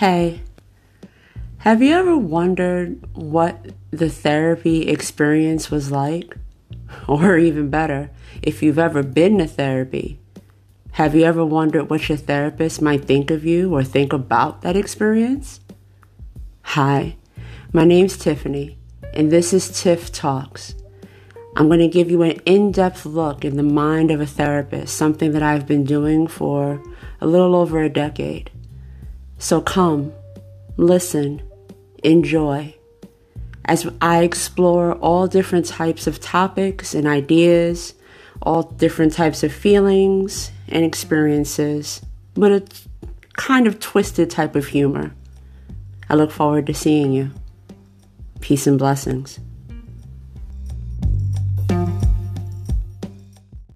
Hey, have you ever wondered what the therapy experience was like? Or even better, if you've ever been to therapy, have you ever wondered what your therapist might think of you or think about that experience? Hi, my name's Tiffany, and this is Tiff Talks. I'm going to give you an in depth look in the mind of a therapist, something that I've been doing for a little over a decade. So come, listen, enjoy as I explore all different types of topics and ideas, all different types of feelings and experiences, but a kind of twisted type of humor. I look forward to seeing you. Peace and blessings.